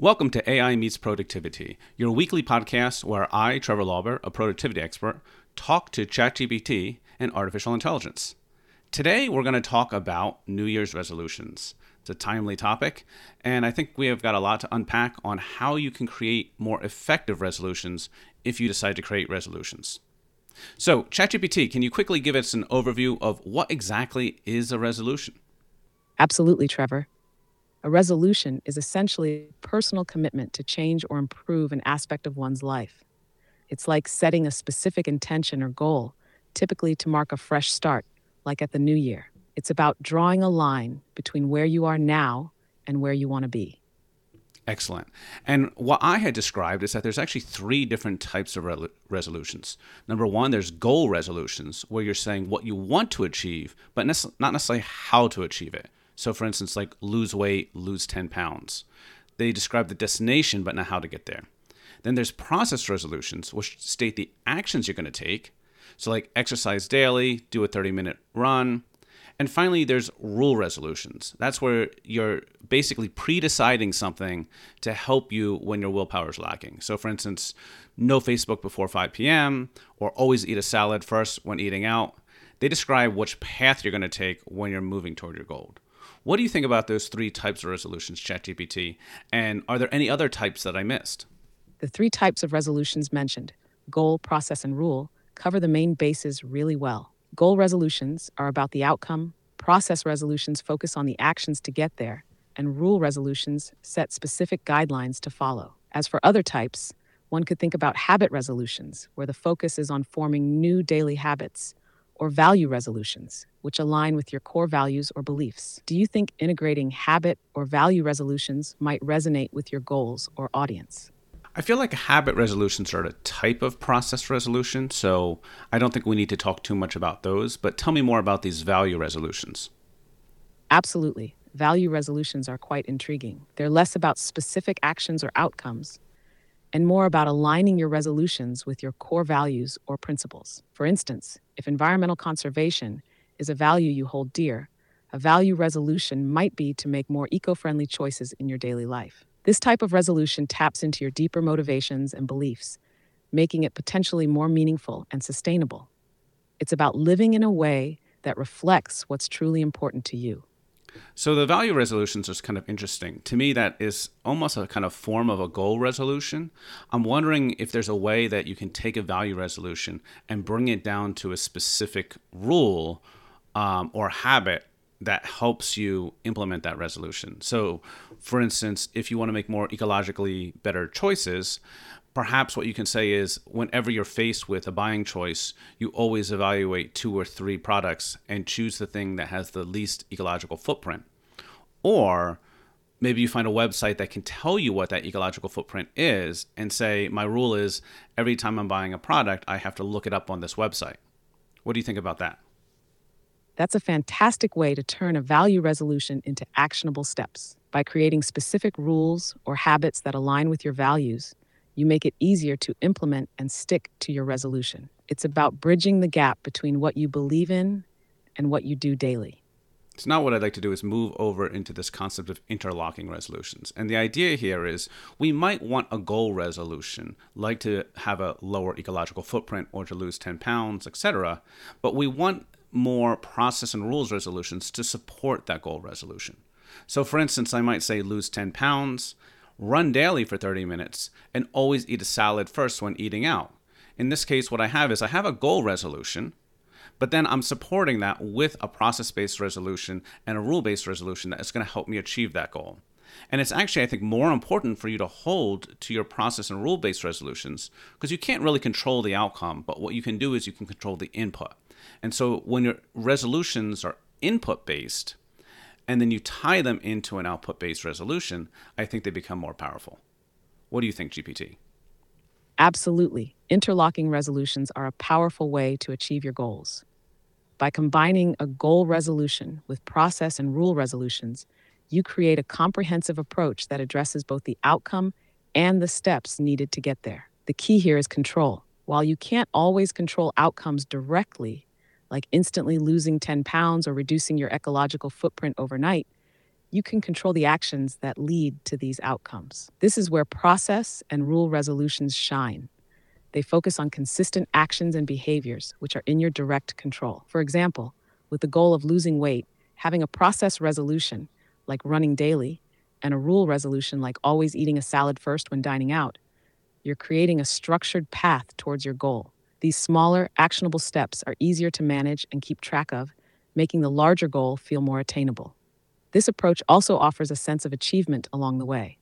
Welcome to AI Meets Productivity, your weekly podcast where I, Trevor Lohrbeer, a productivity expert, talk to ChatGPT and artificial intelligence. Today, we're going to talk about New Year's resolutions. It's a timely topic, and I think we have got a lot to unpack on how you can create more effective resolutions if you decide to create resolutions. So, ChatGPT, can you quickly give us an overview of what exactly is a resolution? Absolutely, Trevor. A resolution is essentially a personal commitment to change or improve an aspect of one's life. It's like setting a specific intention or goal, typically to mark a fresh start, like at the new year. It's about drawing a line between where you are now and where you want to be. Excellent. And what I had described is that there's actually three different types of re- resolutions. Number one, there's goal resolutions, where you're saying what you want to achieve, but ne- not necessarily how to achieve it. So, for instance, like lose weight, lose 10 pounds. They describe the destination, but not how to get there. Then there's process resolutions, which state the actions you're going to take. So, like exercise daily, do a 30 minute run. And finally, there's rule resolutions. That's where you're basically pre deciding something to help you when your willpower is lacking. So, for instance, no Facebook before 5 p.m., or always eat a salad first when eating out. They describe which path you're going to take when you're moving toward your goal. What do you think about those three types of resolutions, ChatGPT? And are there any other types that I missed? The three types of resolutions mentioned goal, process, and rule cover the main bases really well. Goal resolutions are about the outcome, process resolutions focus on the actions to get there, and rule resolutions set specific guidelines to follow. As for other types, one could think about habit resolutions, where the focus is on forming new daily habits, or value resolutions, which align with your core values or beliefs. Do you think integrating habit or value resolutions might resonate with your goals or audience? I feel like habit resolutions are a type of process resolution, so I don't think we need to talk too much about those, but tell me more about these value resolutions. Absolutely. Value resolutions are quite intriguing. They're less about specific actions or outcomes and more about aligning your resolutions with your core values or principles. For instance, if environmental conservation is a value you hold dear, a value resolution might be to make more eco friendly choices in your daily life. This type of resolution taps into your deeper motivations and beliefs, making it potentially more meaningful and sustainable. It's about living in a way that reflects what's truly important to you. So the value resolutions is kind of interesting. To me, that is almost a kind of form of a goal resolution. I'm wondering if there's a way that you can take a value resolution and bring it down to a specific rule um, or habit that helps you implement that resolution. So, for instance, if you want to make more ecologically better choices, perhaps what you can say is whenever you're faced with a buying choice, you always evaluate two or three products and choose the thing that has the least ecological footprint. Or maybe you find a website that can tell you what that ecological footprint is and say, my rule is every time I'm buying a product, I have to look it up on this website. What do you think about that? That's a fantastic way to turn a value resolution into actionable steps. By creating specific rules or habits that align with your values, you make it easier to implement and stick to your resolution. It's about bridging the gap between what you believe in and what you do daily. So now what I'd like to do is move over into this concept of interlocking resolutions. And the idea here is we might want a goal resolution, like to have a lower ecological footprint or to lose 10 pounds, etc. But we want more process and rules resolutions to support that goal resolution. So for instance, I might say lose 10 pounds, run daily for 30 minutes, and always eat a salad first when eating out. In this case, what I have is I have a goal resolution, but then I'm supporting that with a process based resolution and a rule based resolution that is going to help me achieve that goal. And it's actually, I think, more important for you to hold to your process and rule based resolutions because you can't really control the outcome, but what you can do is you can control the input. And so when your resolutions are input based, and then you tie them into an output based resolution, I think they become more powerful. What do you think, GPT? Absolutely. Interlocking resolutions are a powerful way to achieve your goals. By combining a goal resolution with process and rule resolutions, you create a comprehensive approach that addresses both the outcome and the steps needed to get there. The key here is control. While you can't always control outcomes directly, like instantly losing 10 pounds or reducing your ecological footprint overnight, you can control the actions that lead to these outcomes. This is where process and rule resolutions shine. They focus on consistent actions and behaviors which are in your direct control. For example, with the goal of losing weight, having a process resolution, like running daily, and a rule resolution, like always eating a salad first when dining out, you're creating a structured path towards your goal. These smaller, actionable steps are easier to manage and keep track of, making the larger goal feel more attainable. This approach also offers a sense of achievement along the way.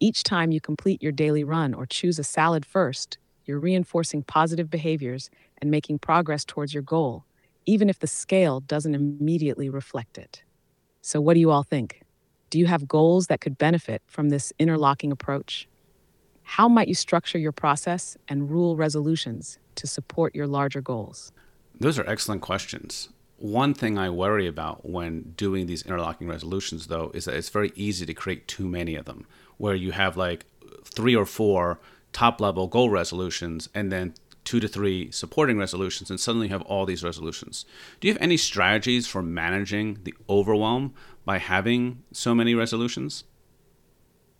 Each time you complete your daily run or choose a salad first, you're reinforcing positive behaviors and making progress towards your goal, even if the scale doesn't immediately reflect it. So, what do you all think? Do you have goals that could benefit from this interlocking approach? How might you structure your process and rule resolutions to support your larger goals? Those are excellent questions. One thing I worry about when doing these interlocking resolutions, though, is that it's very easy to create too many of them, where you have like three or four top level goal resolutions and then two to three supporting resolutions, and suddenly you have all these resolutions. Do you have any strategies for managing the overwhelm by having so many resolutions?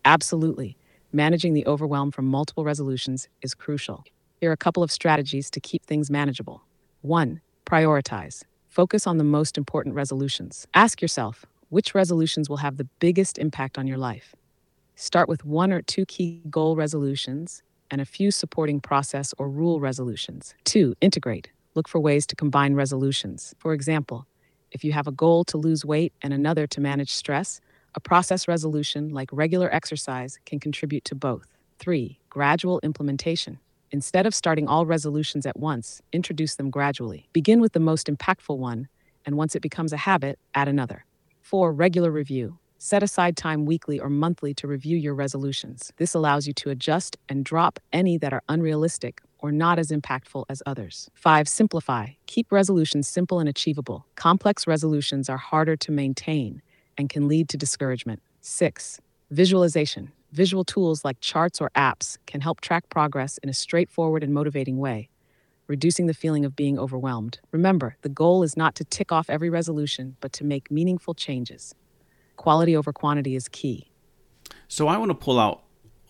Absolutely. Managing the overwhelm from multiple resolutions is crucial. Here are a couple of strategies to keep things manageable. One, prioritize. Focus on the most important resolutions. Ask yourself which resolutions will have the biggest impact on your life. Start with one or two key goal resolutions and a few supporting process or rule resolutions. Two, integrate. Look for ways to combine resolutions. For example, if you have a goal to lose weight and another to manage stress, a process resolution like regular exercise can contribute to both. Three, gradual implementation. Instead of starting all resolutions at once, introduce them gradually. Begin with the most impactful one, and once it becomes a habit, add another. Four, regular review. Set aside time weekly or monthly to review your resolutions. This allows you to adjust and drop any that are unrealistic or not as impactful as others. Five, simplify. Keep resolutions simple and achievable. Complex resolutions are harder to maintain and can lead to discouragement. Six, visualization. Visual tools like charts or apps can help track progress in a straightforward and motivating way, reducing the feeling of being overwhelmed. Remember, the goal is not to tick off every resolution, but to make meaningful changes. Quality over quantity is key. So I want to pull out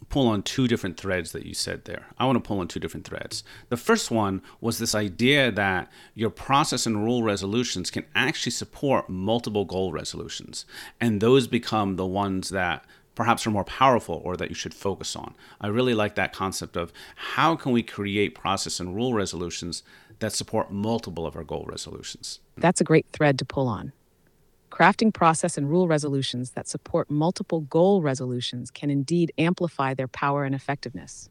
pull on two different threads that you said there. I want to pull on two different threads. The first one was this idea that your process and rule resolutions can actually support multiple goal resolutions, and those become the ones that perhaps are more powerful or that you should focus on. I really like that concept of how can we create process and rule resolutions that support multiple of our goal resolutions. That's a great thread to pull on. Crafting process and rule resolutions that support multiple goal resolutions can indeed amplify their power and effectiveness.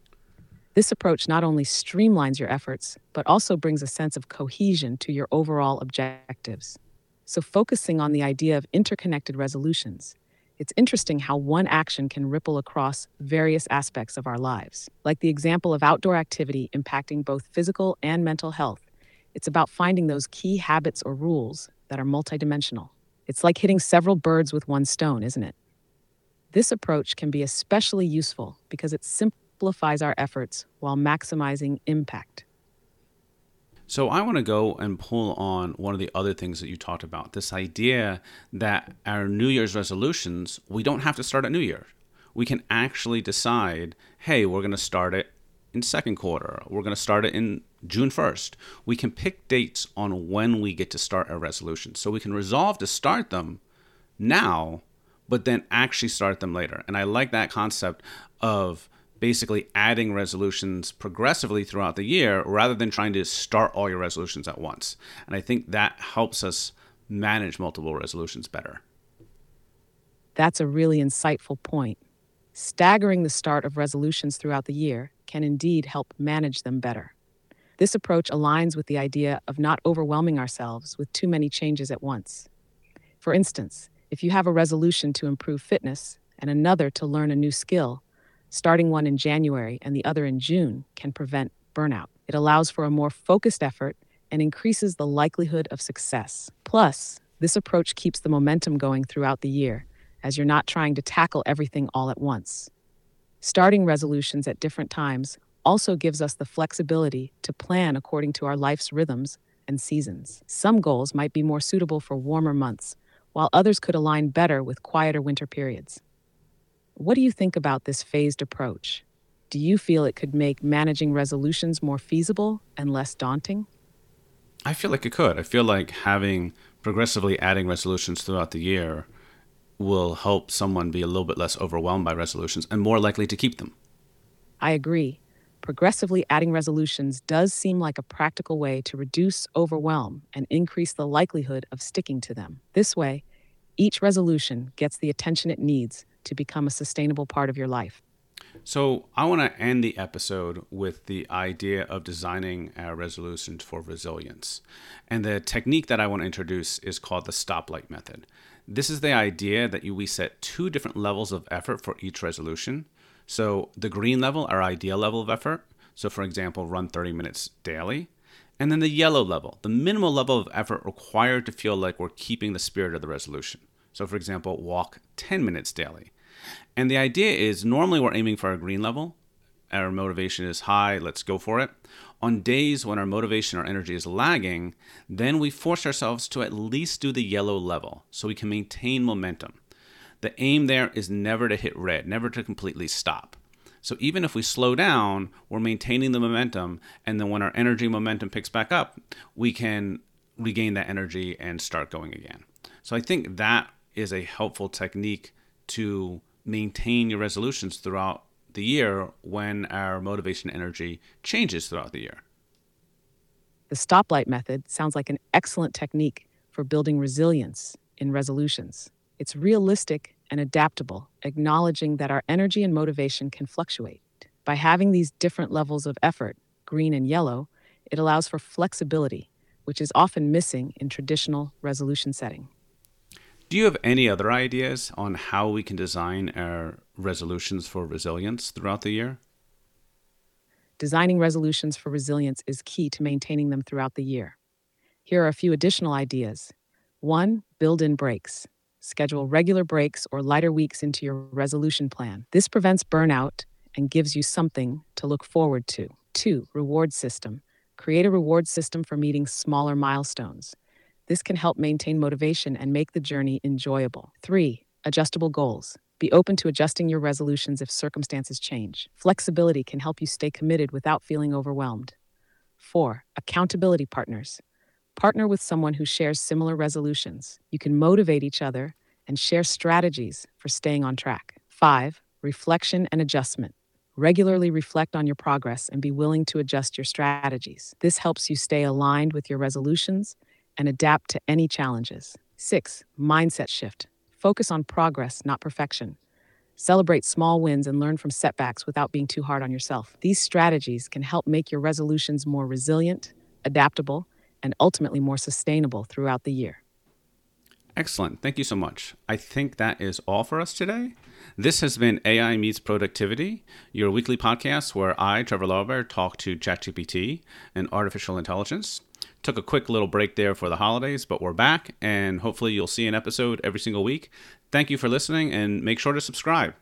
This approach not only streamlines your efforts, but also brings a sense of cohesion to your overall objectives. So, focusing on the idea of interconnected resolutions, it's interesting how one action can ripple across various aspects of our lives. Like the example of outdoor activity impacting both physical and mental health, it's about finding those key habits or rules that are multidimensional. It's like hitting several birds with one stone, isn't it? This approach can be especially useful because it simplifies our efforts while maximizing impact. So I want to go and pull on one of the other things that you talked about this idea that our New Year's resolutions, we don't have to start at New Year. We can actually decide, hey, we're going to start it in second quarter. We're going to start it in June 1st. We can pick dates on when we get to start our resolutions. So we can resolve to start them now, but then actually start them later. And I like that concept of basically adding resolutions progressively throughout the year rather than trying to start all your resolutions at once. And I think that helps us manage multiple resolutions better. That's a really insightful point. Staggering the start of resolutions throughout the year can indeed help manage them better. This approach aligns with the idea of not overwhelming ourselves with too many changes at once. For instance, if you have a resolution to improve fitness and another to learn a new skill, starting one in January and the other in June can prevent burnout. It allows for a more focused effort and increases the likelihood of success. Plus, this approach keeps the momentum going throughout the year, as you're not trying to tackle everything all at once. Starting resolutions at different times also gives us the flexibility to plan according to our life's rhythms and seasons. Some goals might be more suitable for warmer months, while others could align better with quieter winter periods. What do you think about this phased approach? Do you feel it could make managing resolutions more feasible and less daunting? I feel like it could. I feel like having progressively adding resolutions throughout the year will help someone be a little bit less overwhelmed by resolutions and more likely to keep them. I agree. Progressively adding resolutions does seem like a practical way to reduce overwhelm and increase the likelihood of sticking to them. This way, each resolution gets the attention it needs to become a sustainable part of your life. So, I want to end the episode with the idea of designing our resolutions for resilience. And the technique that I want to introduce is called the stoplight method. This is the idea that you, we set two different levels of effort for each resolution. So, the green level, our ideal level of effort. So, for example, run 30 minutes daily. And then the yellow level, the minimal level of effort required to feel like we're keeping the spirit of the resolution. So, for example, walk 10 minutes daily. And the idea is normally we're aiming for our green level. Our motivation is high, let's go for it. On days when our motivation or energy is lagging, then we force ourselves to at least do the yellow level so we can maintain momentum. The aim there is never to hit red, never to completely stop. So even if we slow down, we're maintaining the momentum, and then when our energy momentum picks back up, we can regain that energy and start going again. So I think that is a helpful technique to maintain your resolutions throughout the year when our motivation energy changes throughout the year. The stoplight method sounds like an excellent technique for building resilience in resolutions. It's realistic and adaptable, acknowledging that our energy and motivation can fluctuate. By having these different levels of effort, green and yellow, it allows for flexibility, which is often missing in traditional resolution setting. Do you have any other ideas on how we can design our resolutions for resilience throughout the year? Designing resolutions for resilience is key to maintaining them throughout the year. Here are a few additional ideas. One, build in breaks. Schedule regular breaks or lighter weeks into your resolution plan. This prevents burnout and gives you something to look forward to. Two, reward system. Create a reward system for meeting smaller milestones. This can help maintain motivation and make the journey enjoyable. Three, adjustable goals. Be open to adjusting your resolutions if circumstances change. Flexibility can help you stay committed without feeling overwhelmed. Four, accountability partners. Partner with someone who shares similar resolutions. You can motivate each other and share strategies for staying on track. Five, reflection and adjustment. Regularly reflect on your progress and be willing to adjust your strategies. This helps you stay aligned with your resolutions and adapt to any challenges. Six, mindset shift. Focus on progress, not perfection. Celebrate small wins and learn from setbacks without being too hard on yourself. These strategies can help make your resolutions more resilient, adaptable, and ultimately more sustainable throughout the year. Excellent. Thank you so much. I think that is all for us today. This has been AI Meets Productivity, your weekly podcast where I, Trevor Lohrbeer, talk to ChatGPT and artificial intelligence. Took a quick little break there for the holidays, but we're back, and hopefully you'll see an episode every single week. Thank you for listening, and make sure to subscribe.